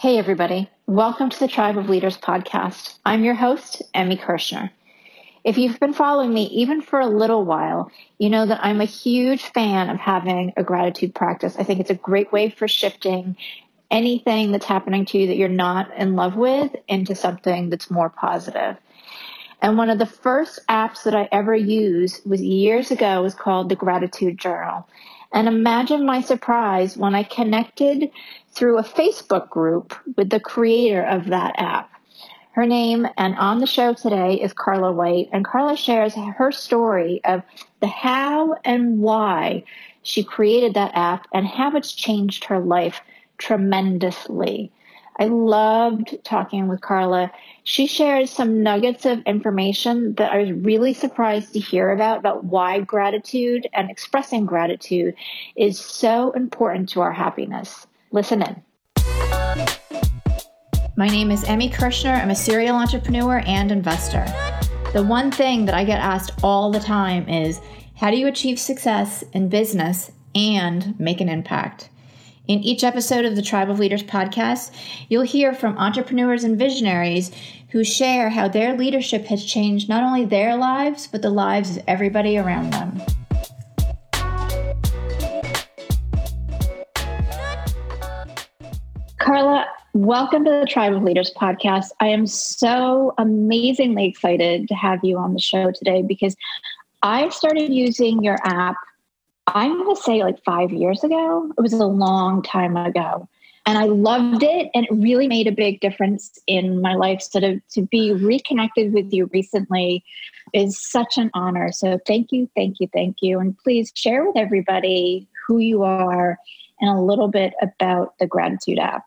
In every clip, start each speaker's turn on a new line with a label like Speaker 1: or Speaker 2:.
Speaker 1: Hey, everybody. Welcome to the Tribe of Leaders podcast. I'm your host, Emi Kirschner. If you've been following me even for a little while, you know that I'm a huge fan of having a gratitude practice. I think it's a great way for shifting anything that's happening to you that you're not in love with into something that's more positive. And one of the first apps that I ever used was years ago was called the Gratitude Journal. And imagine my surprise when I connected through a Facebook group with the creator of that app. Her name and on the show today is Carla White, and Carla shares her story of the how and why she created that app and how it's changed her life tremendously. I loved talking with Carla. She shares some nuggets of information that I was really surprised to hear about, about why gratitude and expressing gratitude is so important to our happiness. Listen in. My name is Emi Kirschner. I'm a serial entrepreneur and investor. The one thing that I get asked all the time is how do you achieve success in business and make an impact? In each episode of the Tribe of Leaders podcast, you'll hear from entrepreneurs and visionaries who share how their leadership has changed not only their lives, but the lives of everybody around them. Carla, welcome to the Tribe of Leaders podcast. I am so amazingly excited to have you on the show today because I started using your app, I'm going to say like five years ago. It was a long time ago. And I loved it. And it really made a big difference in my life. So to, to be reconnected with you recently is such an honor. So thank you, thank you, thank you. And please share with everybody who you are and a little bit about the Gratitude app.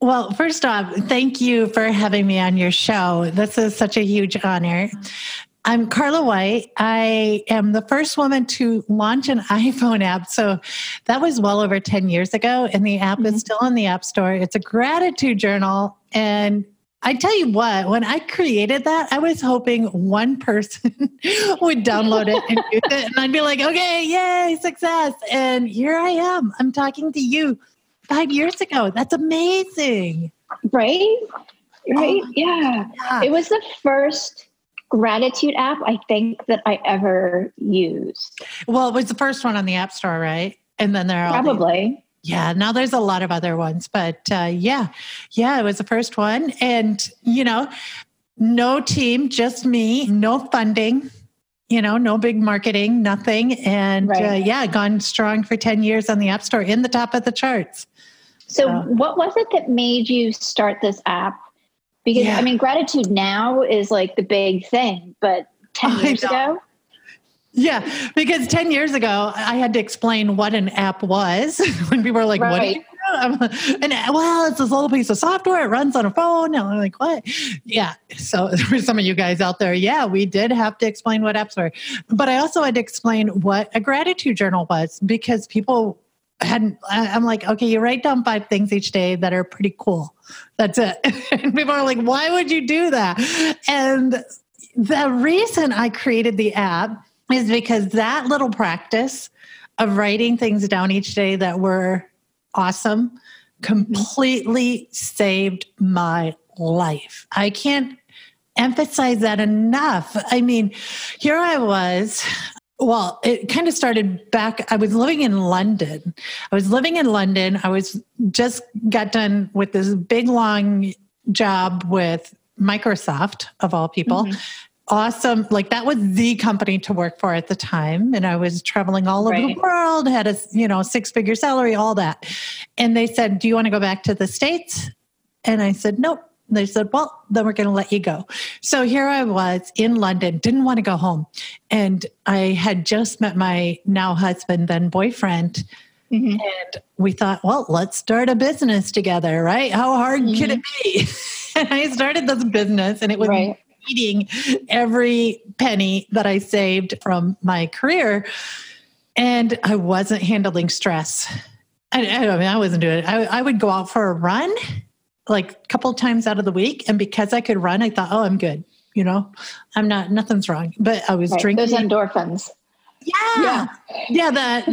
Speaker 2: Well, first off, thank you for having me on your show. This is such a huge honor. I'm Carla White. I am the first woman to launch an iPhone app. So that was well over 10 years ago, and the app mm-hmm. is still in the App Store. It's a gratitude journal. And I tell you what, when I created that, I was hoping one person would download it and use it. And I'd be like, okay, yay, success. And here I am. I'm talking to you five years ago. That's amazing.
Speaker 1: Right? Right? Oh, yeah. yeah. It was the first gratitude app I think that I ever used.
Speaker 2: Well, it was the first one on the App Store, right? And then there
Speaker 1: are probably.
Speaker 2: The, yeah, now there's a lot of other ones, but uh, yeah, yeah, it was the first one, and you know, no team, just me, no funding, you know, no big marketing, nothing, and right. uh, yeah, gone strong for ten years on the App Store, in the top of the charts.
Speaker 1: So, what was it that made you start this app? Because yeah. I mean, gratitude now is like the big thing, but 10 years ago?
Speaker 2: Yeah, because 10 years ago, I had to explain what an app was when people were like, right. what and well, it's this little piece of software. It runs on a phone. And I'm like, what? Yeah. So for some of you guys out there, yeah, we did have to explain what apps were. But I also had to explain what a gratitude journal was because people hadn't i'm like okay you write down five things each day that are pretty cool. That's it. And people are like why would you do that? And the reason i created the app is because that little practice of writing things down each day that were awesome completely saved my life. I can't emphasize that enough. I mean, here I was well, it kind of started back. I was living in London. I was living in London. I was just got done with this big long job with Microsoft, of all people. Mm-hmm. Awesome. Like that was the company to work for at the time. And I was traveling all over right. the world, had a, you know, six figure salary, all that. And they said, Do you want to go back to the States? And I said, Nope they said, well, then we're going to let you go. So here I was in London, didn't want to go home. And I had just met my now husband, then boyfriend. Mm-hmm. And we thought, well, let's start a business together, right? How hard mm-hmm. can it be? and I started this business and it was right. eating every penny that I saved from my career. And I wasn't handling stress. I, I mean, I wasn't doing it. I, I would go out for a run like a couple times out of the week. And because I could run, I thought, oh, I'm good. You know, I'm not, nothing's wrong. But I was right. drinking.
Speaker 1: Those endorphins.
Speaker 2: Yeah. Yeah. Yeah. That,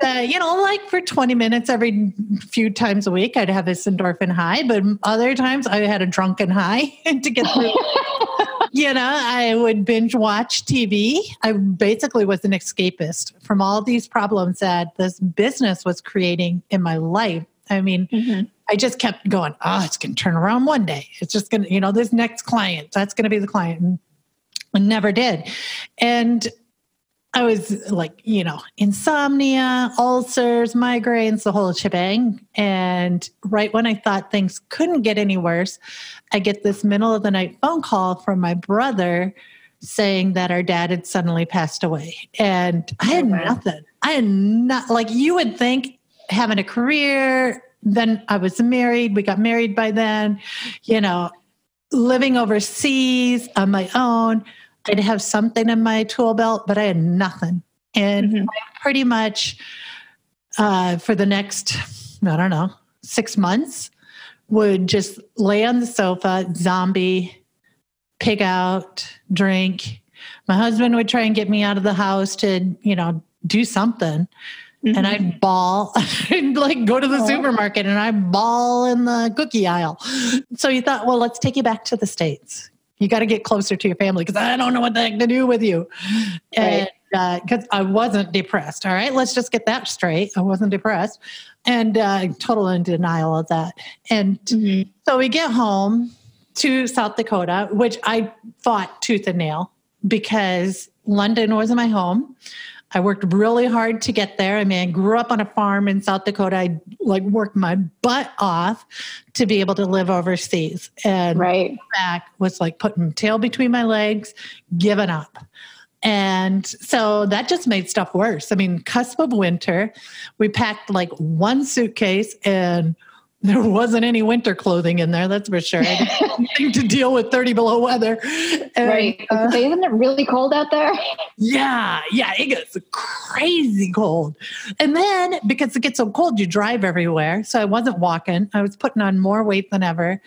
Speaker 2: that, you know, like for 20 minutes every few times a week, I'd have this endorphin high, but other times I had a drunken high to get through. you know, I would binge watch TV. I basically was an escapist from all these problems that this business was creating in my life. I mean, mm-hmm. I just kept going, oh, it's going to turn around one day. It's just going to, you know, this next client, that's going to be the client. And I never did. And I was like, you know, insomnia, ulcers, migraines, the whole shebang. And right when I thought things couldn't get any worse, I get this middle of the night phone call from my brother saying that our dad had suddenly passed away. And I had oh, nothing. I had not, like, you would think having a career, then I was married, we got married by then, you know, living overseas on my own I'd have something in my tool belt, but I had nothing. And mm-hmm. pretty much uh, for the next, I don't know, six months, would just lay on the sofa, zombie, pig out, drink. My husband would try and get me out of the house to, you know, do something. Mm-hmm. And I'd bawl, I'd like go to the oh. supermarket and I'd bawl in the cookie aisle. So he thought, well, let's take you back to the States you got to get closer to your family because I don't know what the heck to do with you. Right. And because uh, I wasn't depressed. All right, let's just get that straight. I wasn't depressed, and uh, total in denial of that. And mm-hmm. so we get home to South Dakota, which I fought tooth and nail because London wasn't my home. I worked really hard to get there. I mean, I grew up on a farm in South Dakota. I like worked my butt off to be able to live overseas. And
Speaker 1: right.
Speaker 2: back was like putting tail between my legs, giving up. And so that just made stuff worse. I mean, cusp of winter, we packed like one suitcase and there wasn't any winter clothing in there, that's for sure. to deal with 30 below weather.
Speaker 1: And, right. Uh, Isn't it really cold out there?
Speaker 2: Yeah. Yeah. It gets crazy cold. And then because it gets so cold, you drive everywhere. So I wasn't walking. I was putting on more weight than ever,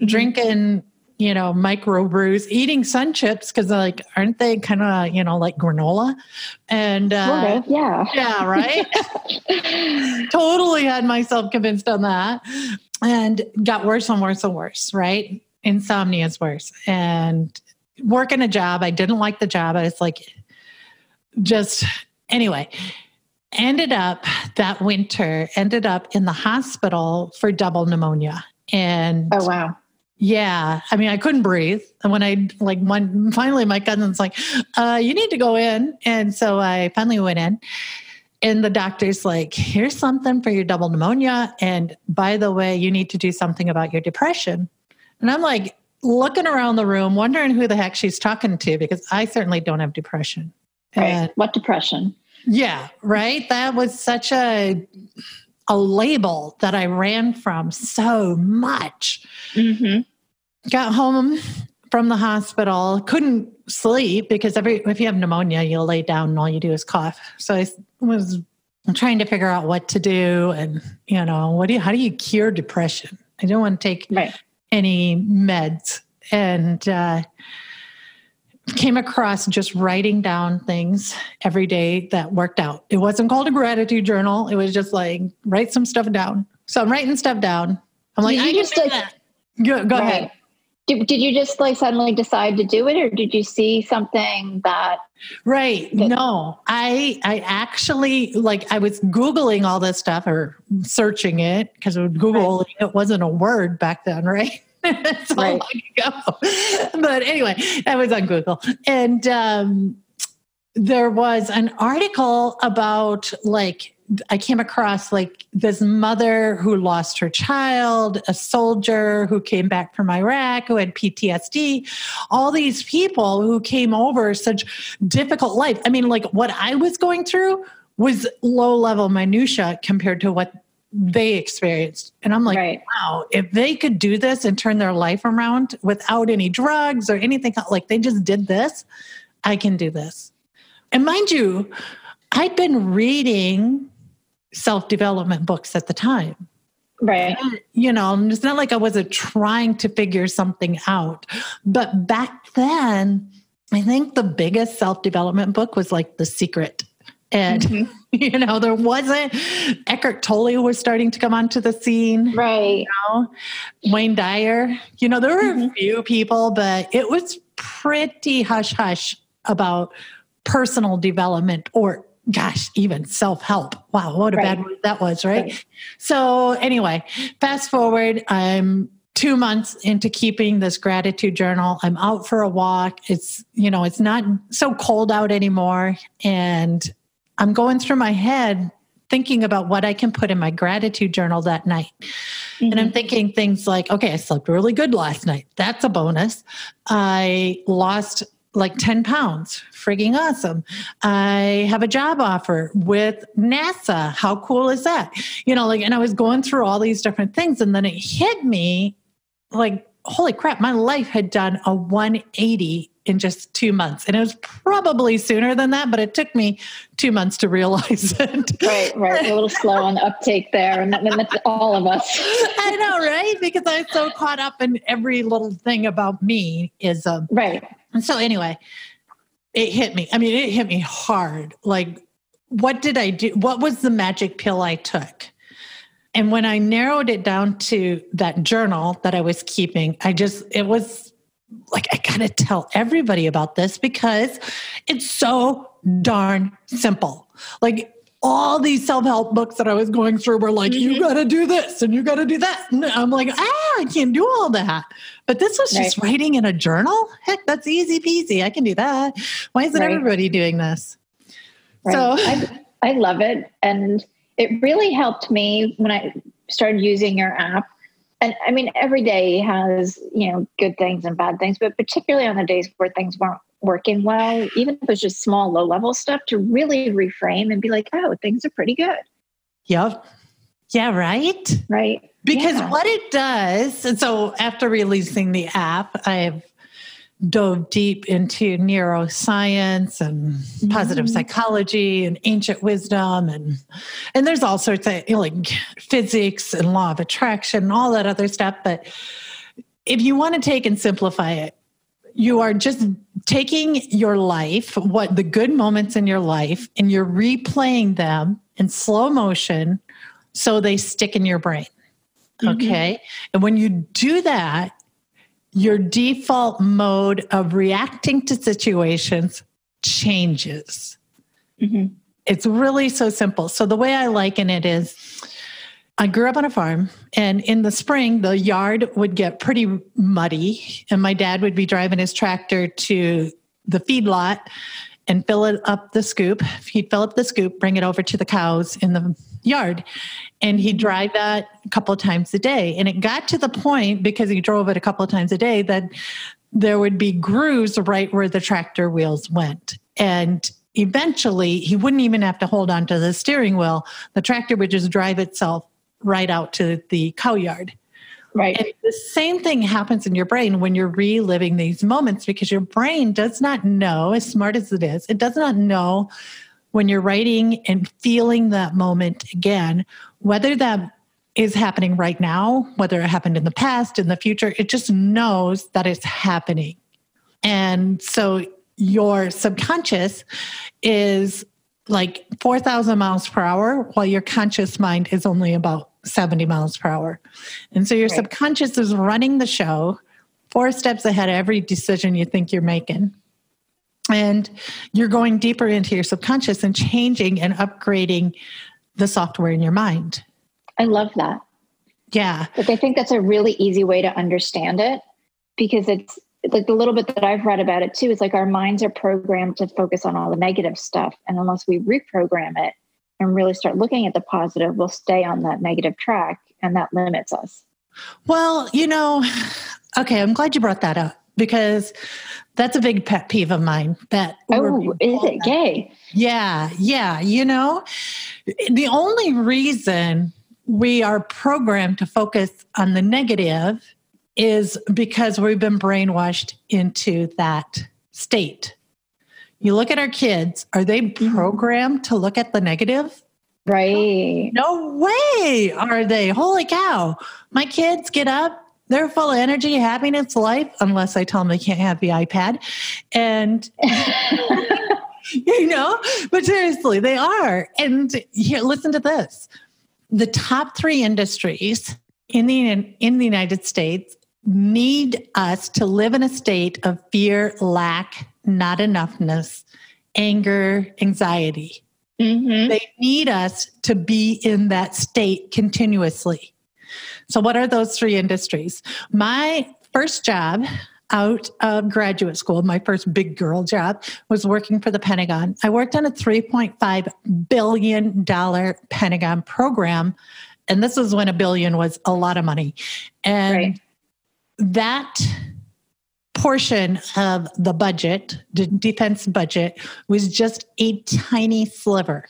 Speaker 2: mm-hmm. drinking you know, micro brews, eating sun chips because like, aren't they kind of, you know, like granola? And
Speaker 1: uh, yeah,
Speaker 2: yeah, right. totally had myself convinced on that, and got worse and worse and worse. Right, insomnia is worse, and working a job. I didn't like the job. I was like, just anyway. Ended up that winter. Ended up in the hospital for double pneumonia, and
Speaker 1: oh wow
Speaker 2: yeah. I mean, I couldn't breathe. And when I, like, one, finally my cousin's like, uh, you need to go in. And so I finally went in. And the doctor's like, here's something for your double pneumonia. And by the way, you need to do something about your depression. And I'm like, looking around the room, wondering who the heck she's talking to because I certainly don't have depression.
Speaker 1: Right. And, what depression?
Speaker 2: Yeah, right. That was such a a label that I ran from so much. Mm-hmm. Got home from the hospital, couldn't sleep because every if you have pneumonia, you'll lay down and all you do is cough. So I was trying to figure out what to do, and you know, what do you, how do you cure depression? I don't want to take right. any meds, and uh, came across just writing down things every day that worked out. It wasn't called a gratitude journal. It was just like write some stuff down. So I'm writing stuff down. I'm like, I just like, that. Go, go right. ahead.
Speaker 1: Did, did you just like suddenly decide to do it or did you see something that
Speaker 2: right that, no i i actually like i was googling all this stuff or searching it because google right. it wasn't a word back then right so right. long ago. But anyway, that was on Google. And um, there was an article about like, I came across like this mother who lost her child, a soldier who came back from Iraq who had PTSD, all these people who came over such difficult life. I mean, like what I was going through was low level minutia compared to what they experienced. And I'm like, right. wow, if they could do this and turn their life around without any drugs or anything, like they just did this, I can do this. And mind you, I'd been reading self development books at the time.
Speaker 1: Right.
Speaker 2: You know, it's not like I wasn't trying to figure something out. But back then, I think the biggest self development book was like The Secret And, mm-hmm. you know, there wasn't, Eckhart Tolle was starting to come onto the scene.
Speaker 1: Right.
Speaker 2: You know? Wayne Dyer. You know, there were mm-hmm. a few people, but it was pretty hush hush about personal development or gosh, even self help. Wow, what a right. bad word that was, right? right? So, anyway, fast forward, I'm two months into keeping this gratitude journal. I'm out for a walk. It's, you know, it's not so cold out anymore. And I'm going through my head thinking about what I can put in my gratitude journal that night. Mm-hmm. And I'm mm-hmm. thinking things like, okay, I slept really good last night. That's a bonus. I lost like 10 pounds. Frigging awesome. I have a job offer with NASA. How cool is that? You know, like, and I was going through all these different things. And then it hit me like, holy crap, my life had done a 180 in just two months. And it was probably sooner than that, but it took me two months to realize it.
Speaker 1: Right, right. A little slow on the uptake there. And then that's all of us.
Speaker 2: I know, right? Because I'm so caught up in every little thing about me is um
Speaker 1: right.
Speaker 2: And so anyway, it hit me. I mean, it hit me hard. Like, what did I do? What was the magic pill I took? And when I narrowed it down to that journal that I was keeping, I just, it was like, I got to tell everybody about this because it's so darn simple. Like, all these self-help books that I was going through were like, mm-hmm. you got to do this and you got to do that. And I'm like, ah, I can't do all that. But this was just writing in a journal. Heck, that's easy peasy. I can do that. Why isn't right. everybody doing this?
Speaker 1: Right. So I, I love it. And it really helped me when I started using your app. And I mean, every day has, you know, good things and bad things, but particularly on the days where things weren't working well, even if it's just small, low level stuff, to really reframe and be like, oh, things are pretty good.
Speaker 2: Yep. Yeah, right?
Speaker 1: Right.
Speaker 2: Because
Speaker 1: yeah.
Speaker 2: what it does, and so after releasing the app, I've dove deep into neuroscience and positive psychology and ancient wisdom and and there's all sorts of you know, like physics and law of attraction and all that other stuff but if you want to take and simplify it you are just taking your life what the good moments in your life and you're replaying them in slow motion so they stick in your brain Mm-hmm. Okay. Mm-hmm. And when you do that, your default mode of reacting to situations changes. Mm-hmm. It's really so simple. So, the way I liken it is I grew up on a farm, and in the spring, the yard would get pretty muddy, and my dad would be driving his tractor to the feedlot and fill it up the scoop. He'd fill up the scoop, bring it over to the cows in the yard. And he drive that a couple of times a day. And it got to the point because he drove it a couple of times a day that there would be grooves right where the tractor wheels went. And eventually he wouldn't even have to hold on to the steering wheel. The tractor would just drive itself right out to the cow yard.
Speaker 1: Right.
Speaker 2: And the same thing happens in your brain when you're reliving these moments because your brain does not know as smart as it is it does not know when you're writing and feeling that moment again, whether that is happening right now, whether it happened in the past, in the future, it just knows that it's happening. And so your subconscious is like 4,000 miles per hour, while your conscious mind is only about 70 miles per hour. And so your right. subconscious is running the show four steps ahead of every decision you think you're making and you're going deeper into your subconscious and changing and upgrading the software in your mind.
Speaker 1: I love that.
Speaker 2: Yeah.
Speaker 1: But I think that's a really easy way to understand it because it's like the little bit that I've read about it too. is like our minds are programmed to focus on all the negative stuff. And unless we reprogram it and really start looking at the positive, we'll stay on that negative track and that limits us.
Speaker 2: Well, you know, okay, I'm glad you brought that up because that's a big pet peeve of mine. That
Speaker 1: oh, is it gay?
Speaker 2: Yeah, yeah. You know, the only reason we are programmed to focus on the negative is because we've been brainwashed into that state. You look at our kids, are they mm-hmm. programmed to look at the negative?
Speaker 1: Right.
Speaker 2: No way are they. Holy cow. My kids get up, they're full of energy, happiness, life, unless I tell them they can't have the iPad. And you know, but seriously, they are. And here, listen to this: the top three industries in the in the United States need us to live in a state of fear, lack, not enoughness, anger, anxiety. Mm-hmm. They need us to be in that state continuously. So, what are those three industries? My first job out of graduate school, my first big girl job was working for the Pentagon. I worked on a $3.5 billion Pentagon program. And this was when a billion was a lot of money. And right. that portion of the budget, the defense budget, was just a tiny sliver.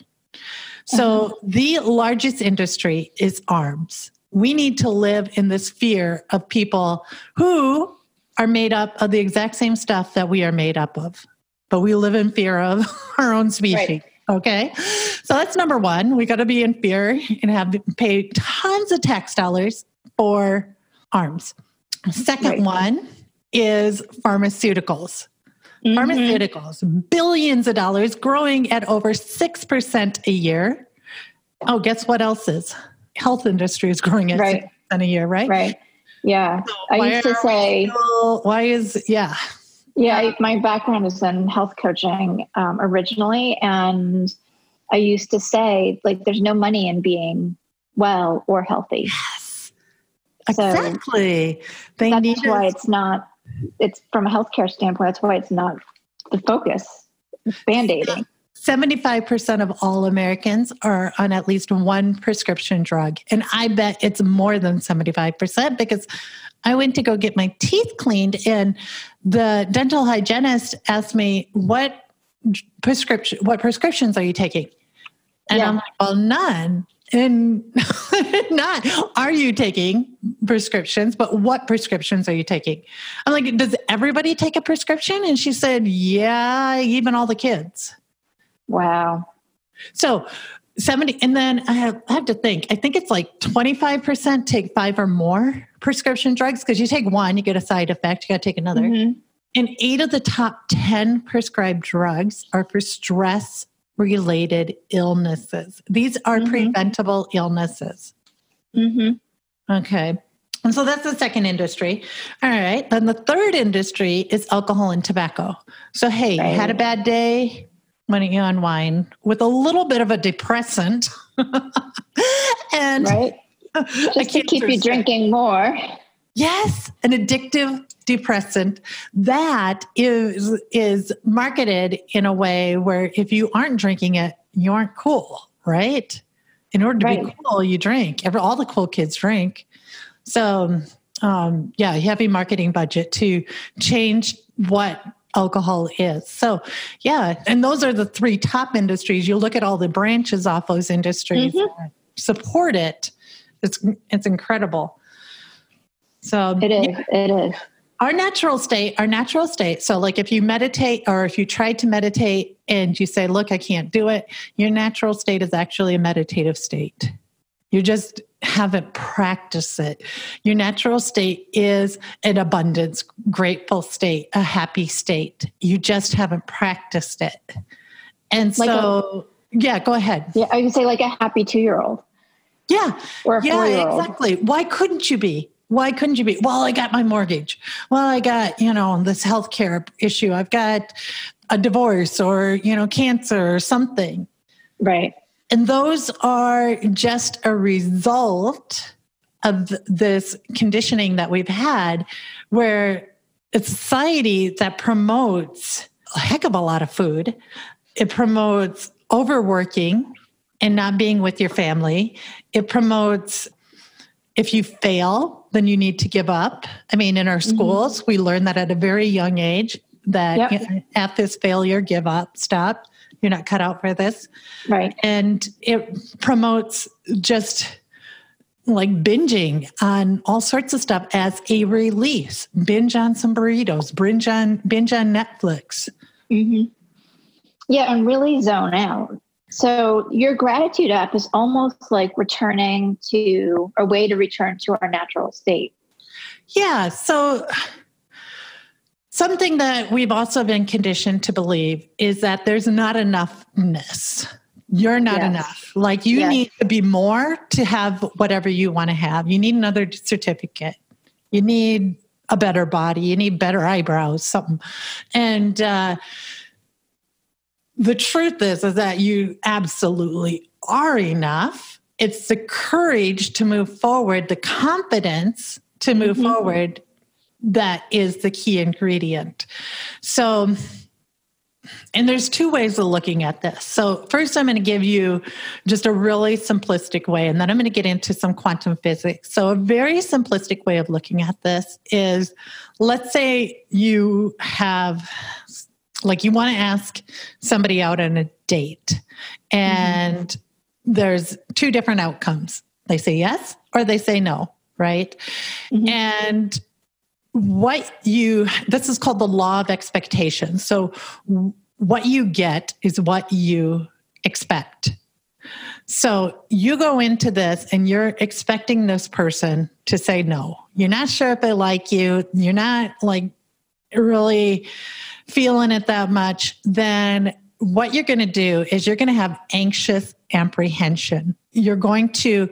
Speaker 2: So uh-huh. the largest industry is arms. We need to live in this fear of people who are made up of the exact same stuff that we are made up of, but we live in fear of our own species. Right. Okay. So that's number one. We got to be in fear and have pay tons of tax dollars for arms. Second right. one is pharmaceuticals. Mm-hmm. Pharmaceuticals, billions of dollars, growing at over 6% a year. Oh, guess what else is? Health industry is growing at right. 6% a year, right?
Speaker 1: Right. Yeah. So I used to say,
Speaker 2: still, why is, yeah.
Speaker 1: Yeah, I, my background is in health coaching um, originally. And I used to say, like, there's no money in being well or healthy.
Speaker 2: Yes. So exactly.
Speaker 1: They that's why it's not it's from a healthcare standpoint, that's why it's not the focus. Band aiding.
Speaker 2: 75% of all Americans are on at least one prescription drug. And I bet it's more than 75% because I went to go get my teeth cleaned and the dental hygienist asked me, What prescription what prescriptions are you taking? And yeah. I'm like, Well, none and not are you taking prescriptions but what prescriptions are you taking i'm like does everybody take a prescription and she said yeah even all the kids
Speaker 1: wow
Speaker 2: so 70 and then I have, I have to think i think it's like 25% take five or more prescription drugs because you take one you get a side effect you got to take another mm-hmm. and eight of the top 10 prescribed drugs are for stress related illnesses. These are mm-hmm. preventable illnesses. Mm-hmm. Okay. And so that's the second industry. All right. Then the third industry is alcohol and tobacco. So, hey, right. had a bad day, don't you unwind with a little bit of a depressant? and
Speaker 1: right. Just to keep you drinking more.
Speaker 2: Yes, an addictive depressant that is is marketed in a way where if you aren't drinking it, you aren't cool, right? In order to right. be cool, you drink. Every, all the cool kids drink. So, um, yeah, heavy marketing budget to change what alcohol is. So, yeah, and those are the three top industries. You look at all the branches off those industries mm-hmm. support it. It's it's incredible. So
Speaker 1: it is. Yeah. It is
Speaker 2: our natural state our natural state so like if you meditate or if you try to meditate and you say look i can't do it your natural state is actually a meditative state You're just haven't practiced it your natural state is an abundance grateful state a happy state you just haven't practiced it and like so a, yeah go ahead
Speaker 1: yeah i would say like a happy two-year-old
Speaker 2: yeah
Speaker 1: or a
Speaker 2: yeah,
Speaker 1: four-year-old
Speaker 2: exactly why couldn't you be why couldn't you be? Well, I got my mortgage. Well, I got, you know, this healthcare issue. I've got a divorce or, you know, cancer or something.
Speaker 1: Right.
Speaker 2: And those are just a result of this conditioning that we've had where it's society that promotes a heck of a lot of food. It promotes overworking and not being with your family. It promotes if you fail, then you need to give up. I mean, in our mm-hmm. schools, mm-hmm. we learn that at a very young age that yep. you know, at this failure, give up, stop. You're not cut out for this.
Speaker 1: Right.
Speaker 2: And it promotes just like binging on all sorts of stuff as a release. Binge on some burritos, binge on binge on Netflix.
Speaker 1: Mm-hmm. Yeah, and really zone out. So your gratitude app is almost like returning to a way to return to our natural state.
Speaker 2: Yeah. So something that we've also been conditioned to believe is that there's not enoughness. You're not yes. enough. Like you yes. need to be more to have whatever you want to have. You need another certificate. You need a better body. You need better eyebrows, something. And uh, the truth is, is that you absolutely are enough. It's the courage to move forward, the confidence to move mm-hmm. forward that is the key ingredient. So, and there's two ways of looking at this. So, first, I'm going to give you just a really simplistic way, and then I'm going to get into some quantum physics. So, a very simplistic way of looking at this is let's say you have, like, you want to ask somebody out on a date, and mm-hmm. there's two different outcomes. They say yes or they say no, right? Mm-hmm. And what you this is called the law of expectation so what you get is what you expect. So you go into this and you're expecting this person to say no. You're not sure if they like you. You're not like really feeling it that much. Then what you're going to do is you're going to have anxious apprehension. You're going to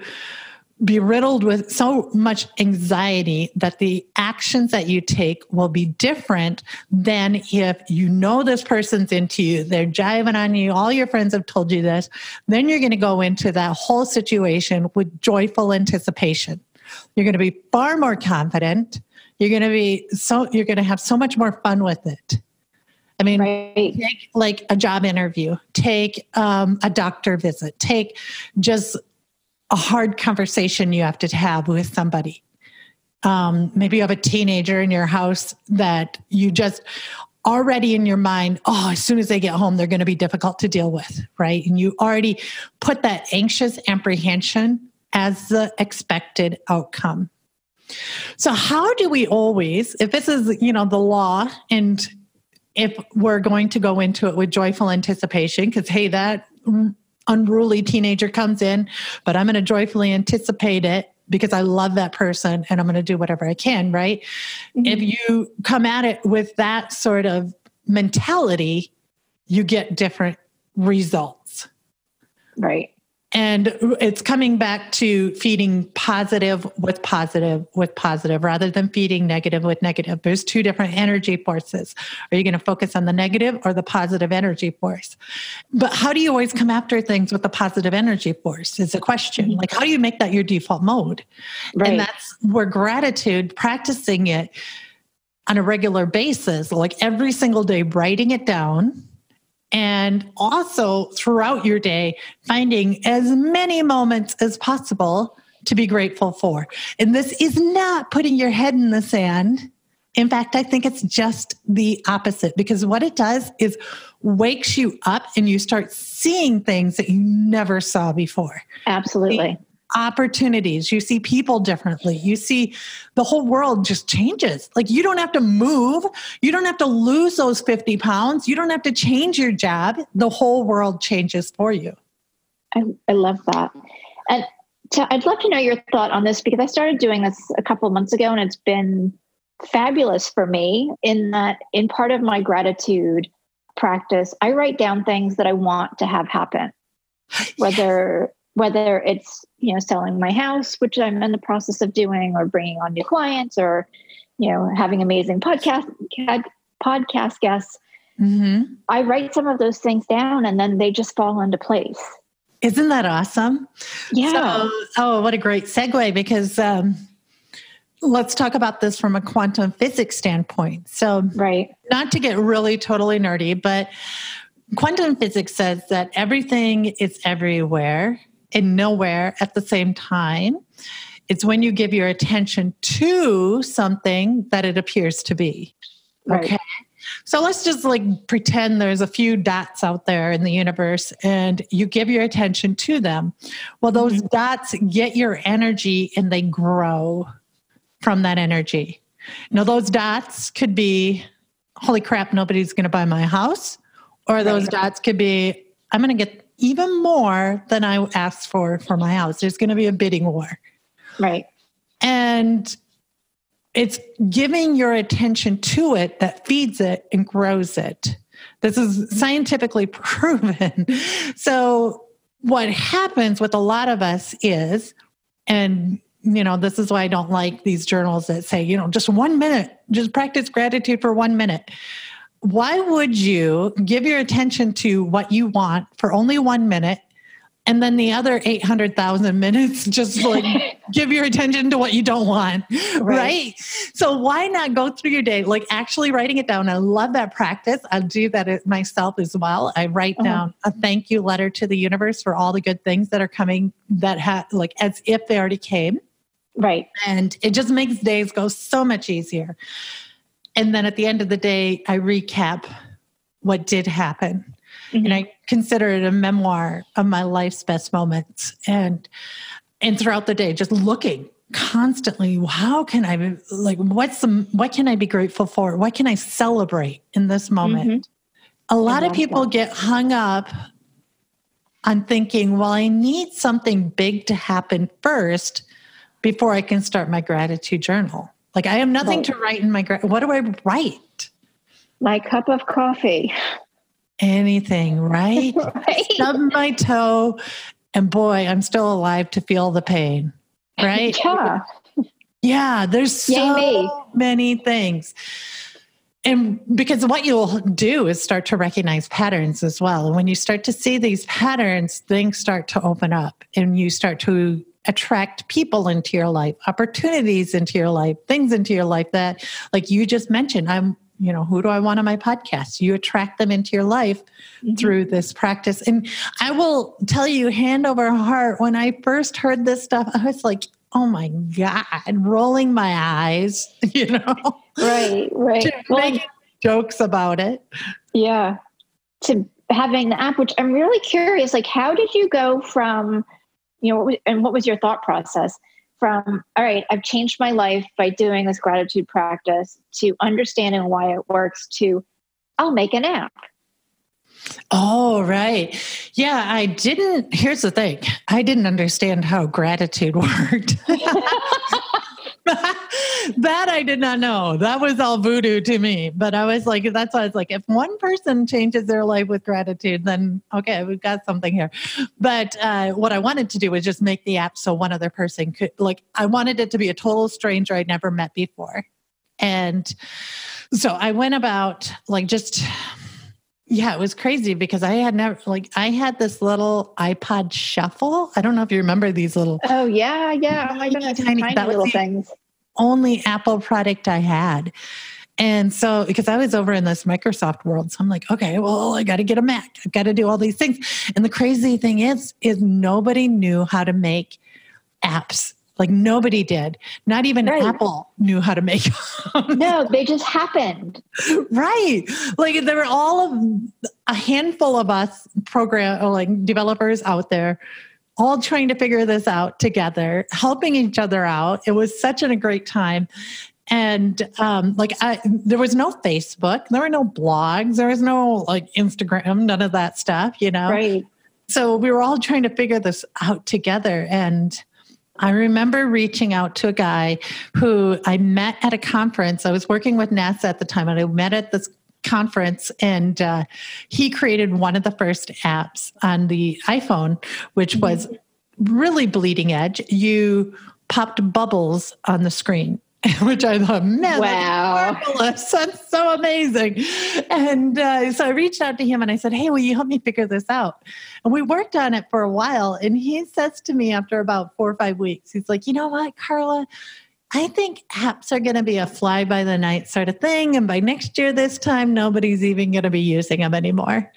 Speaker 2: be riddled with so much anxiety that the actions that you take will be different than if you know this person's into you, they're jiving on you, all your friends have told you this, then you're going to go into that whole situation with joyful anticipation. You're going to be far more confident. You're going to be so, you're going to have so much more fun with it. I mean, right. take like a job interview, take um, a doctor visit, take just a hard conversation you have to have with somebody. Um, maybe you have a teenager in your house that you just already in your mind, oh, as soon as they get home, they're going to be difficult to deal with, right? And you already put that anxious apprehension as the expected outcome. So, how do we always, if this is, you know, the law, and if we're going to go into it with joyful anticipation, because hey, that unruly teenager comes in, but I'm going to joyfully anticipate it because I love that person and I'm going to do whatever I can, right? Mm-hmm. If you come at it with that sort of mentality, you get different results.
Speaker 1: Right.
Speaker 2: And it's coming back to feeding positive with positive with positive rather than feeding negative with negative. There's two different energy forces. Are you going to focus on the negative or the positive energy force? But how do you always come after things with the positive energy force is a question. Mm-hmm. Like, how do you make that your default mode? Right. And that's where gratitude, practicing it on a regular basis, like every single day, writing it down and also throughout your day, finding as many moments as possible to be grateful for. And this is not putting your head in the sand. In fact, I think it's just the opposite because what it does is wakes you up and you start seeing things that you never saw before.
Speaker 1: Absolutely
Speaker 2: opportunities. You see people differently. You see the whole world just changes. Like you don't have to move. You don't have to lose those 50 pounds. You don't have to change your job. The whole world changes for you.
Speaker 1: I, I love that. And to, I'd love to know your thought on this because I started doing this a couple months ago and it's been fabulous for me in that in part of my gratitude practice, I write down things that I want to have happen. Whether whether it's you know selling my house which i'm in the process of doing or bringing on new clients or you know having amazing podcast podcast guests mm-hmm. i write some of those things down and then they just fall into place.
Speaker 2: Isn't that awesome?
Speaker 1: Yeah. So,
Speaker 2: oh what a great segue because um, let's talk about this from a quantum physics standpoint. So
Speaker 1: right.
Speaker 2: not to get really totally nerdy but quantum physics says that everything is everywhere and nowhere at the same time. It's when you give your attention to something that it appears to be. Right. Okay. So let's just like pretend there's a few dots out there in the universe and you give your attention to them. Well, those mm-hmm. dots get your energy and they grow from that energy. Now, those dots could be, holy crap, nobody's going to buy my house. Or those right. dots could be, I'm going to get even more than I asked for for my house. There's going to be a bidding war.
Speaker 1: Right.
Speaker 2: And it's giving your attention to it that feeds it and grows it. This is scientifically proven. So, what happens with a lot of us is, and you know, this is why I don't like these journals that say, you know, just one minute, just practice gratitude for one minute. Why would you give your attention to what you want for only one minute and then the other 800,000 minutes just like give your attention to what you don't want? Right. right. so why not go through your day like actually writing it down? I love that practice. I do that myself as well. I write uh-huh. down a thank you letter to the universe for all the good things that are coming that have like as if they already came.
Speaker 1: Right.
Speaker 2: And it just makes days go so much easier and then at the end of the day i recap what did happen Mm-hmm. And I consider it a memoir of my life's best moments. And and throughout the day, just looking constantly, how can I like what's the what can I be grateful for? What can I celebrate in this moment? Mm-hmm. A lot of people that. get hung up on thinking, well, I need something big to happen first before I can start my gratitude journal. Like I have nothing to write in my what do I write?
Speaker 1: My cup of coffee
Speaker 2: anything, right? right. Stub my toe, and boy, I'm still alive to feel the pain, right?
Speaker 1: yeah.
Speaker 2: Yeah, there's so many things. And because what you'll do is start to recognize patterns as well. When you start to see these patterns, things start to open up and you start to attract people into your life, opportunities into your life, things into your life that, like you just mentioned, I'm you know who do i want on my podcast? You attract them into your life mm-hmm. through this practice. And i will tell you hand over heart when i first heard this stuff i was like oh my god rolling my eyes you know?
Speaker 1: Right right.
Speaker 2: Making jokes about it.
Speaker 1: Yeah. To having the app which i'm really curious like how did you go from you know and what was your thought process from, all right, I've changed my life by doing this gratitude practice to understanding why it works to, I'll make an app.
Speaker 2: Oh, right. Yeah, I didn't. Here's the thing I didn't understand how gratitude worked. that I did not know. That was all voodoo to me. But I was like, that's why I was like, if one person changes their life with gratitude, then okay, we've got something here. But uh, what I wanted to do was just make the app so one other person could, like, I wanted it to be a total stranger I'd never met before. And so I went about like just, yeah, it was crazy because I had never like I had this little iPod shuffle. I don't know if you remember these little
Speaker 1: Oh yeah, yeah. Oh my goodness, tiny, tiny little things.
Speaker 2: Only Apple product I had. And so, because I was over in this Microsoft world, so I'm like, okay, well, I got to get a Mac. I've got to do all these things. And the crazy thing is, is nobody knew how to make apps like nobody did. Not even right. Apple knew how to make
Speaker 1: them. No, they just happened.
Speaker 2: right. Like there were all of a handful of us program like developers out there all trying to figure this out together, helping each other out. It was such a great time. And um, like I, there was no Facebook, there were no blogs, there was no like Instagram, none of that stuff, you know.
Speaker 1: Right.
Speaker 2: So we were all trying to figure this out together, and I remember reaching out to a guy who I met at a conference. I was working with NASA at the time, and I met at this conference, and uh, he created one of the first apps on the iPhone, which was really bleeding edge. You popped bubbles on the screen. which I thought, man, wow. that's marvelous. That's so amazing. And uh, so I reached out to him and I said, hey, will you help me figure this out? And we worked on it for a while. And he says to me after about four or five weeks, he's like, you know what, Carla? I think apps are going to be a fly by the night sort of thing. And by next year, this time, nobody's even going to be using them anymore.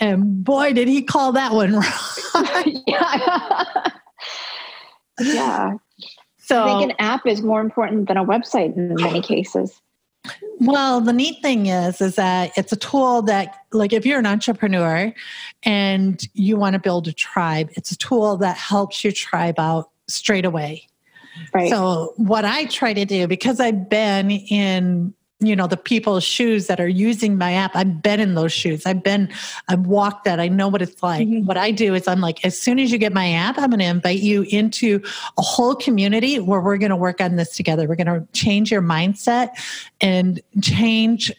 Speaker 2: And boy, did he call that one wrong.
Speaker 1: yeah. yeah. So I think an app is more important than a website in many cases.
Speaker 2: Well, the neat thing is, is that it's a tool that, like, if you're an entrepreneur and you want to build a tribe, it's a tool that helps your tribe out straight away. Right. So, what I try to do, because I've been in you know the people's shoes that are using my app. I've been in those shoes. I've been i've walked that. I know what it's like. Mm-hmm. what i do is i'm like as soon as you get my app i'm going to invite you into a whole community where we're going to work on this together. We're going to change your mindset and change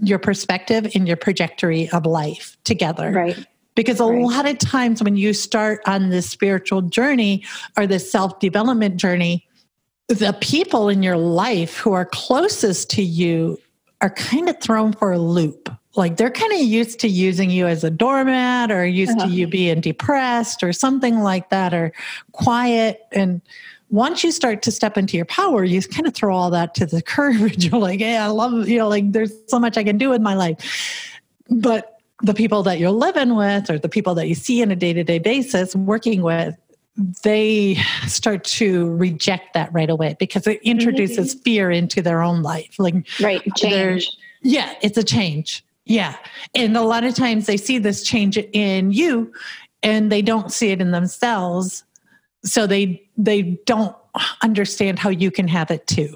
Speaker 2: your perspective and your trajectory of life together.
Speaker 1: Right.
Speaker 2: Because a right. lot of times when you start on this spiritual journey or this self-development journey the people in your life who are closest to you are kind of thrown for a loop. Like they're kind of used to using you as a doormat or used uh-huh. to you being depressed or something like that or quiet. And once you start to step into your power, you kind of throw all that to the curb. You're like, hey, I love, you know, like there's so much I can do with my life. But the people that you're living with or the people that you see on a day to day basis working with, they start to reject that right away because it introduces mm-hmm. fear into their own life. Like,
Speaker 1: right, change.
Speaker 2: Yeah, it's a change. Yeah. And a lot of times they see this change in you and they don't see it in themselves. So they they don't understand how you can have it too.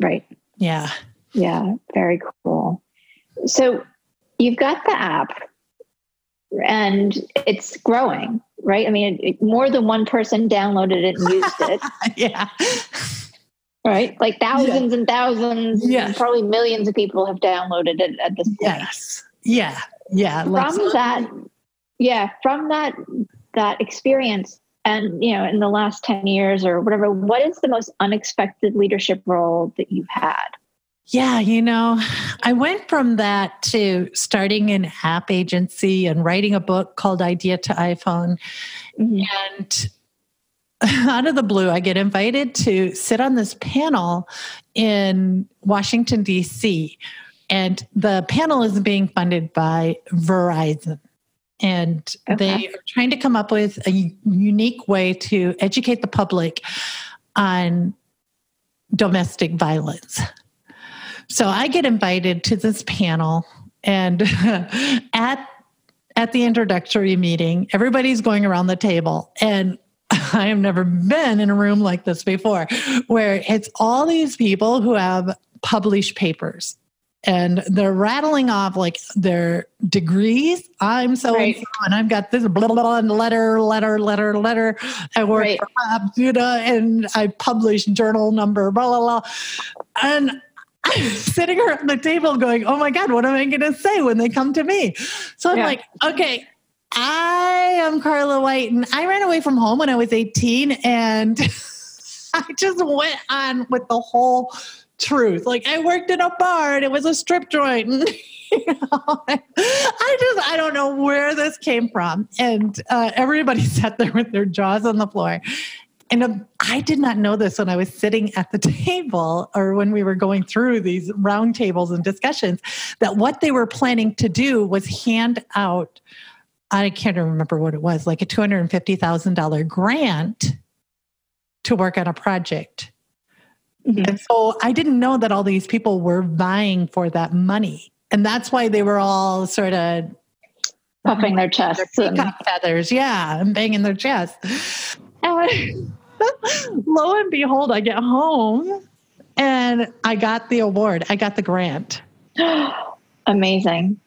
Speaker 1: Right.
Speaker 2: Yeah.
Speaker 1: Yeah, very cool. So you've got the app and it's growing right? I mean, it, more than one person downloaded it and used it.
Speaker 2: yeah.
Speaker 1: Right? Like thousands yeah. and thousands, yes. probably millions of people have downloaded it at this point.
Speaker 2: Yes. Yeah. Yeah.
Speaker 1: From Let's that, yeah, from that that experience and you know in the last 10 years or whatever what is the most unexpected leadership role that you've had
Speaker 2: yeah, you know, I went from that to starting an app agency and writing a book called Idea to iPhone. Mm-hmm. And out of the blue, I get invited to sit on this panel in Washington, D.C. And the panel is being funded by Verizon. And okay. they are trying to come up with a unique way to educate the public on domestic violence. So I get invited to this panel, and at at the introductory meeting, everybody's going around the table, and I have never been in a room like this before, where it's all these people who have published papers and they're rattling off like their degrees. I'm so right. and so, and I've got this blah, blah, blah, letter, letter, letter, letter. I work right. for Abduda and I publish journal number, blah, blah, blah. And I'm sitting around the table going, oh my God, what am I going to say when they come to me? So I'm yeah. like, okay, I am Carla White and I ran away from home when I was 18 and I just went on with the whole truth. Like I worked in a bar and it was a strip joint. And, you know, I just, I don't know where this came from. And uh, everybody sat there with their jaws on the floor. And um, I did not know this when I was sitting at the table or when we were going through these roundtables and discussions that what they were planning to do was hand out, I can't remember what it was, like a $250,000 grant to work on a project. Mm-hmm. And so I didn't know that all these people were vying for that money. And that's why they were all sort of
Speaker 1: puffing their chests.
Speaker 2: Their and... feathers, yeah, and banging their chests. And lo and behold, I get home and I got the award. I got the grant.
Speaker 1: Amazing.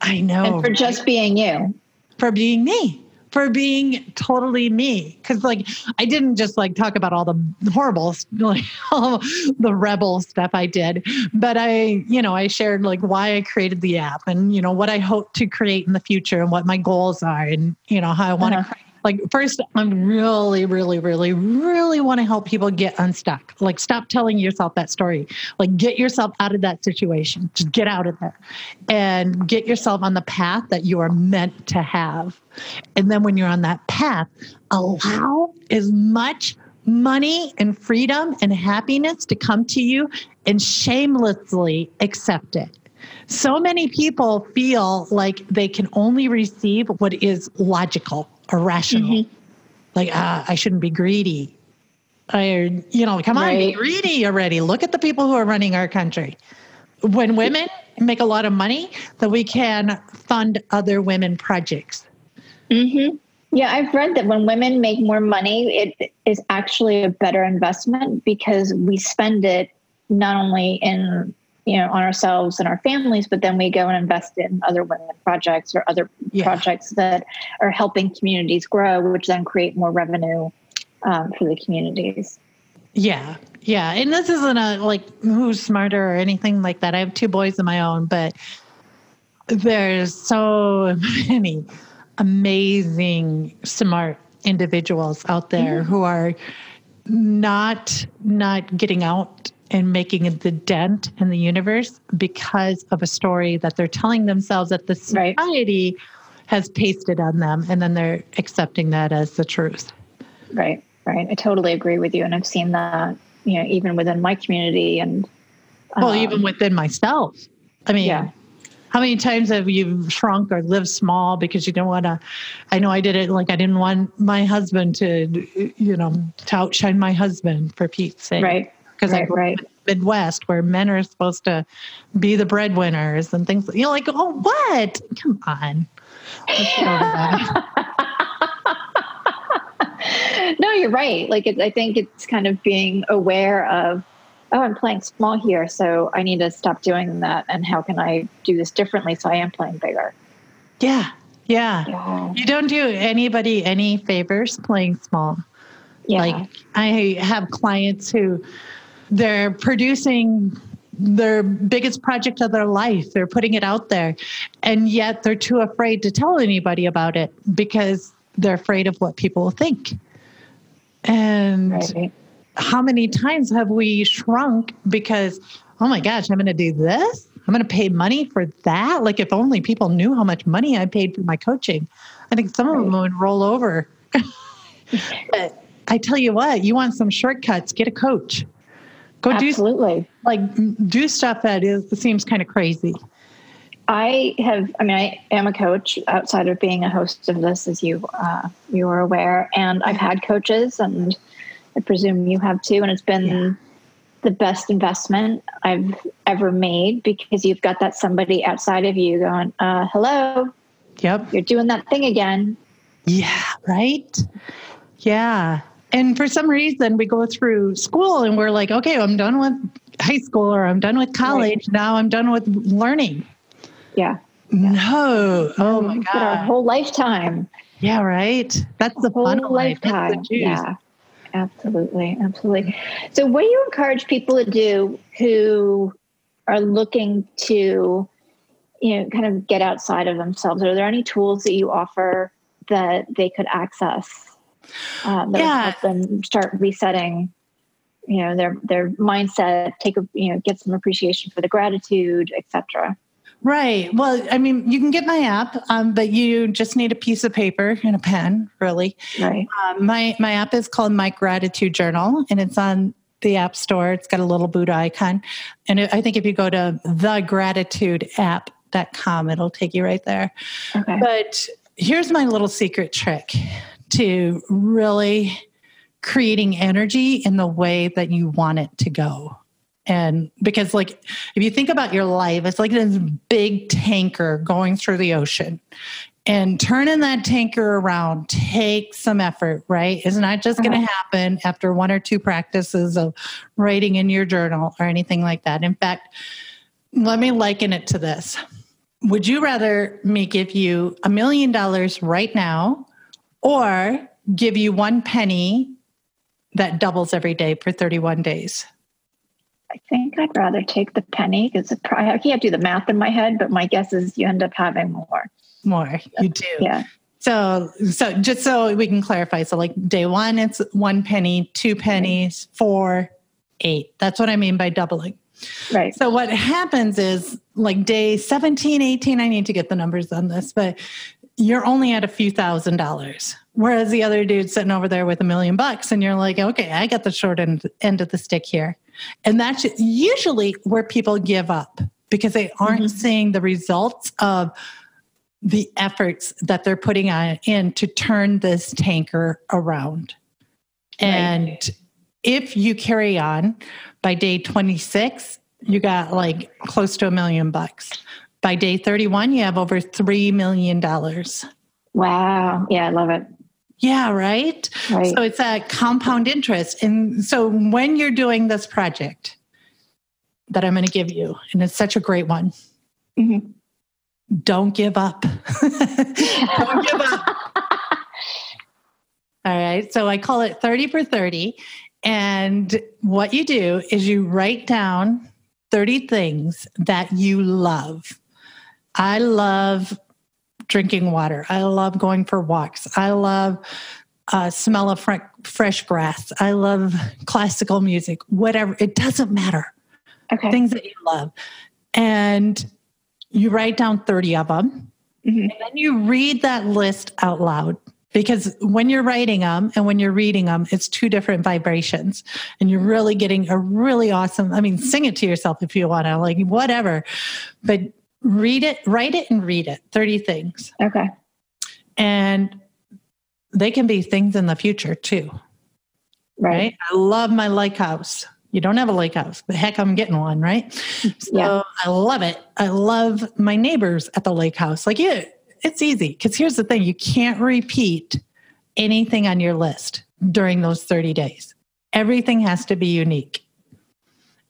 Speaker 2: I know.
Speaker 1: And for just being you.
Speaker 2: For being me. For being totally me. Cause like I didn't just like talk about all the horrible like all the rebel stuff I did. But I, you know, I shared like why I created the app and you know what I hope to create in the future and what my goals are and you know how I want to uh-huh like first i'm really really really really want to help people get unstuck. Like stop telling yourself that story. Like get yourself out of that situation. Just get out of there. And get yourself on the path that you are meant to have. And then when you're on that path allow as much money and freedom and happiness to come to you and shamelessly accept it. So many people feel like they can only receive what is logical or rational. Mm-hmm. Like, ah, I shouldn't be greedy. I, you know, come on, be greedy already. Look at the people who are running our country. When women make a lot of money, that we can fund other women projects.
Speaker 1: Mm-hmm. Yeah, I've read that when women make more money, it is actually a better investment because we spend it not only in you know on ourselves and our families but then we go and invest in other women projects or other yeah. projects that are helping communities grow which then create more revenue um, for the communities
Speaker 2: yeah yeah and this isn't a like who's smarter or anything like that i have two boys of my own but there's so many amazing smart individuals out there mm-hmm. who are not not getting out and making the dent in the universe because of a story that they're telling themselves that the society right. has pasted on them and then they're accepting that as the truth
Speaker 1: right right i totally agree with you and i've seen that you know even within my community and
Speaker 2: um, well even within myself i mean yeah how many times have you shrunk or lived small because you don't want to? I know I did it like I didn't want my husband to, you know, to outshine my husband for Pete's sake.
Speaker 1: Right.
Speaker 2: Because
Speaker 1: right, I grew right.
Speaker 2: Midwest where men are supposed to be the breadwinners and things. You're like, oh, what? Come on.
Speaker 1: no, you're right. Like, I think it's kind of being aware of oh, I'm playing small here, so I need to stop doing that. And how can I do this differently so I am playing bigger?
Speaker 2: Yeah, yeah. yeah. You don't do anybody any favors playing small. Yeah. Like I have clients who they're producing their biggest project of their life. They're putting it out there. And yet they're too afraid to tell anybody about it because they're afraid of what people will think. And right how many times have we shrunk because, oh my gosh, I'm going to do this? I'm going to pay money for that? Like, if only people knew how much money I paid for my coaching, I think some right. of them would roll over. but I tell you what, you want some shortcuts, get a coach.
Speaker 1: Go Absolutely.
Speaker 2: do like do stuff that is seems kind of crazy.
Speaker 1: I have, I mean, I am a coach outside of being a host of this, as you uh, you are aware, and I've had coaches, and I presume you have too. And it's been yeah. the best investment I've ever made because you've got that somebody outside of you going, uh, hello.
Speaker 2: Yep.
Speaker 1: You're doing that thing again.
Speaker 2: Yeah, right? Yeah. And for some reason, we go through school and we're like, okay, I'm done with high school or I'm done with college. Right. Now I'm done with learning.
Speaker 1: Yeah.
Speaker 2: No. Oh my God.
Speaker 1: Our whole lifetime.
Speaker 2: Yeah, right. That's the whole
Speaker 1: lifetime. Life. Yeah. Absolutely, absolutely. So, what do you encourage people to do who are looking to, you know, kind of get outside of themselves? Are there any tools that you offer that they could access um, that yeah. help them start resetting? You know their their mindset, take a you know get some appreciation for the gratitude, etc.
Speaker 2: Right. Well, I mean, you can get my app, um, but you just need a piece of paper and a pen, really.
Speaker 1: Right.
Speaker 2: Um, my my app is called My Gratitude Journal, and it's on the App Store. It's got a little Buddha icon, and I think if you go to thegratitudeapp.com, it'll take you right there. Okay. But here's my little secret trick to really creating energy in the way that you want it to go. And because, like, if you think about your life, it's like this big tanker going through the ocean. And turning that tanker around takes some effort, right? It's not just going to uh-huh. happen after one or two practices of writing in your journal or anything like that. In fact, let me liken it to this. Would you rather me give you a million dollars right now or give you one penny that doubles every day for 31 days?
Speaker 1: I think I'd rather take the penny because I can't do the math in my head, but my guess is you end up having more.
Speaker 2: More, you do.
Speaker 1: Yeah.
Speaker 2: So, so just so we can clarify, so like day one, it's one penny, two pennies, four, eight. That's what I mean by doubling.
Speaker 1: Right.
Speaker 2: So what happens is like day 17, 18, I need to get the numbers on this, but you're only at a few thousand dollars. Whereas the other dude's sitting over there with a million bucks, and you're like, okay, I got the short end, end of the stick here. And that's usually where people give up because they aren't mm-hmm. seeing the results of the efforts that they're putting on in to turn this tanker around. And if you carry on by day 26, you got like close to a million bucks. By day 31, you have over $3 million.
Speaker 1: Wow. Yeah, I love it.
Speaker 2: Yeah, right? right? So it's a compound interest. And so when you're doing this project, that I'm going to give you, and it's such a great one. Mm-hmm. Don't give up. Don't give up. All right. So I call it 30 for 30. And what you do is you write down 30 things that you love. I love drinking water. I love going for walks. I love uh, smell of fr- fresh grass. I love classical music, whatever. It doesn't matter. Okay. Things that you love. And you write down 30 of them. Mm-hmm. And then you read that list out loud because when you're writing them and when you're reading them, it's two different vibrations. And you're really getting a really awesome, I mean, sing it to yourself if you want to, like whatever. But read it, write it and read it 30 things.
Speaker 1: Okay.
Speaker 2: And they can be things in the future too. Right. right? I love my lake house. You don't have a lake house, but heck, I'm getting one, right? So yeah. I love it. I love my neighbors at the lake house. Like, yeah, it's easy because here's the thing you can't repeat anything on your list during those 30 days. Everything has to be unique.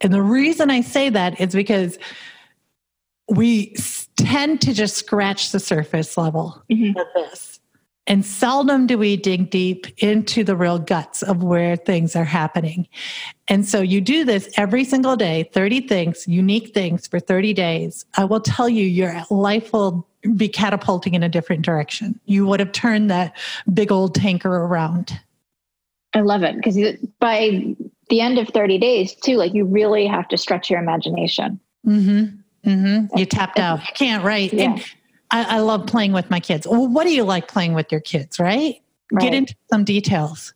Speaker 2: And the reason I say that is because we tend to just scratch the surface level mm-hmm. of this and seldom do we dig deep into the real guts of where things are happening. And so you do this every single day 30 things, unique things for 30 days. I will tell you, your life will be catapulting in a different direction. You would have turned that big old tanker around.
Speaker 1: I love it because by the end of 30 days, too, like you really have to stretch your imagination.
Speaker 2: Mm-hmm. Mm-hmm. You tapped out. You can't write. Yeah. And I, I love playing with my kids. Well, what do you like playing with your kids, right? right. Get into some details.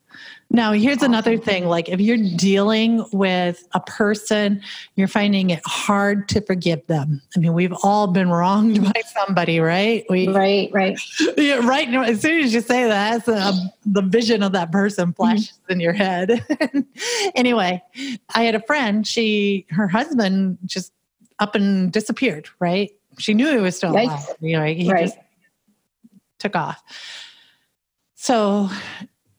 Speaker 2: Now, here's another thing like if you're dealing with a person, you're finding it hard to forgive them. I mean, we've all been wronged by somebody, right?
Speaker 1: We, right, right.
Speaker 2: Yeah, right. As soon as you say that, the vision of that person mm-hmm. flashes mm-hmm. in your head. anyway, I had a friend, she, her husband just up and disappeared, right? She knew he was still Yikes. alive. You know, he right. just took off. So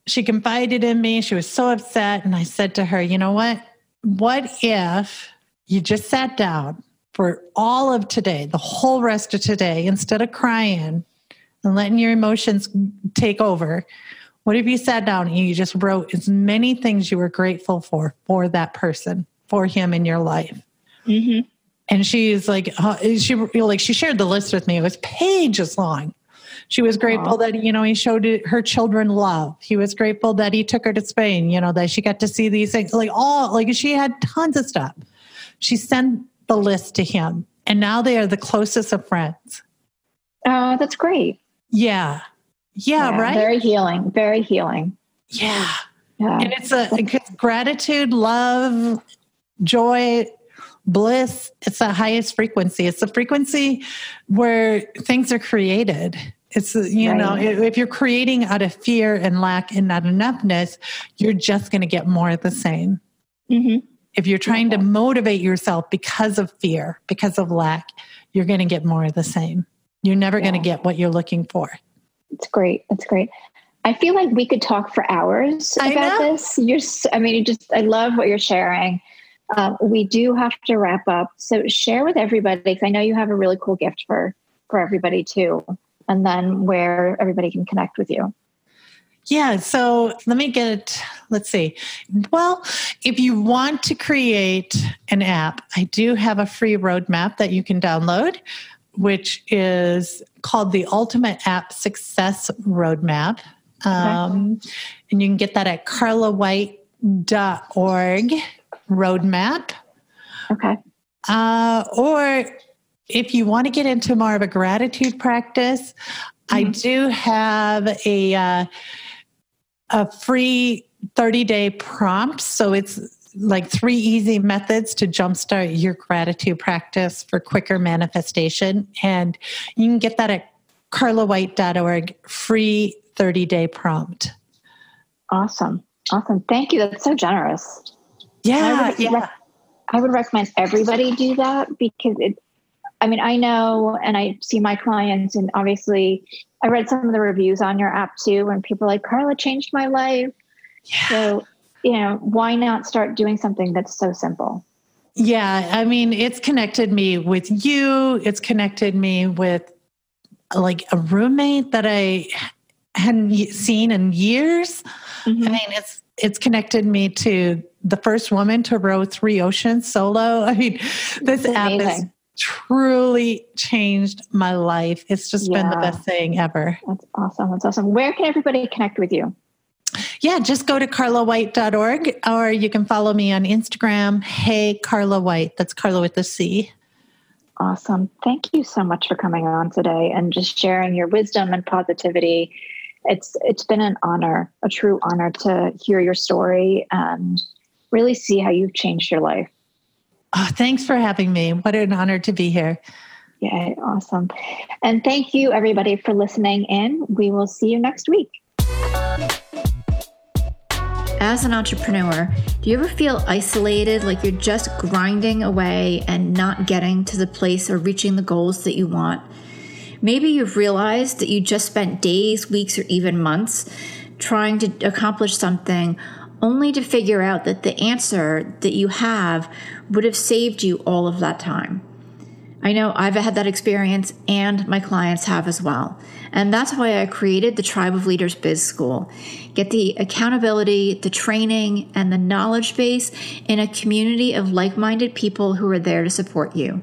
Speaker 2: she confided in me. She was so upset. And I said to her, you know what? What if you just sat down for all of today, the whole rest of today, instead of crying and letting your emotions take over? What if you sat down and you just wrote as many things you were grateful for for that person, for him in your life? Mm-hmm and she's like uh, she like she shared the list with me. It was pages long. She was grateful Aww. that you know he showed her children love. He was grateful that he took her to spain you know that she got to see these things like all like she had tons of stuff. She sent the list to him and now they are the closest of friends.
Speaker 1: Oh that's great.
Speaker 2: Yeah. Yeah, yeah right?
Speaker 1: very healing very healing.
Speaker 2: Yeah. Yeah. And it's a gratitude love joy bliss it's the highest frequency it's the frequency where things are created it's you right. know if you're creating out of fear and lack and not enoughness you're just going to get more of the same mm-hmm. if you're trying to motivate yourself because of fear because of lack you're going to get more of the same you're never yeah. going to get what you're looking for
Speaker 1: it's great it's great I feel like we could talk for hours about this. You're, I mean, you just, I love what you're sharing. Uh, we do have to wrap up. So share with everybody because I know you have a really cool gift for for everybody too, and then where everybody can connect with you.
Speaker 2: Yeah, so let me get, let's see. Well, if you want to create an app, I do have a free roadmap that you can download, which is called the Ultimate App Success Roadmap. Um, okay. And you can get that at carlawhite.org roadmap.
Speaker 1: Okay.
Speaker 2: Uh, or if you want to get into more of a gratitude practice, mm-hmm. I do have a uh, a free 30 day prompt. So it's like three easy methods to jumpstart your gratitude practice for quicker manifestation. And you can get that at carlawhite.org, free 30 day prompt.
Speaker 1: Awesome. Awesome. Thank you. That's so generous.
Speaker 2: Yeah, I would, yeah.
Speaker 1: I would recommend everybody do that because it. I mean, I know, and I see my clients, and obviously, I read some of the reviews on your app too, and people are like Carla changed my life. Yeah. So, you know, why not start doing something that's so simple?
Speaker 2: Yeah, I mean, it's connected me with you. It's connected me with like a roommate that I hadn't seen in years. Mm-hmm. I mean, it's it's connected me to the first woman to row three oceans solo. I mean, this app has truly changed my life. It's just yeah. been the best thing ever.
Speaker 1: That's awesome. That's awesome. Where can everybody connect with you?
Speaker 2: Yeah, just go to carlawhite.org or you can follow me on Instagram. Hey, Carla White. That's Carla with the C.
Speaker 1: Awesome. Thank you so much for coming on today and just sharing your wisdom and positivity. It's it's been an honor, a true honor to hear your story and really see how you've changed your life.
Speaker 2: Oh, thanks for having me. What an honor to be here.
Speaker 1: Yeah, awesome. And thank you everybody for listening in. We will see you next week. As an entrepreneur, do you ever feel isolated, like you're just grinding away and not getting to the place or reaching the goals that you want? Maybe you've realized that you just spent days, weeks, or even months trying to accomplish something only to figure out that the answer that you have would have saved you all of that time. I know I've had that experience and my clients have as well. And that's why I created the Tribe of Leaders Biz School. Get the accountability, the training, and the knowledge base in a community of like minded people who are there to support you.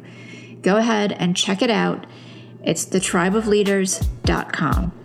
Speaker 1: Go ahead and check it out. It's thetribeofleaders.com.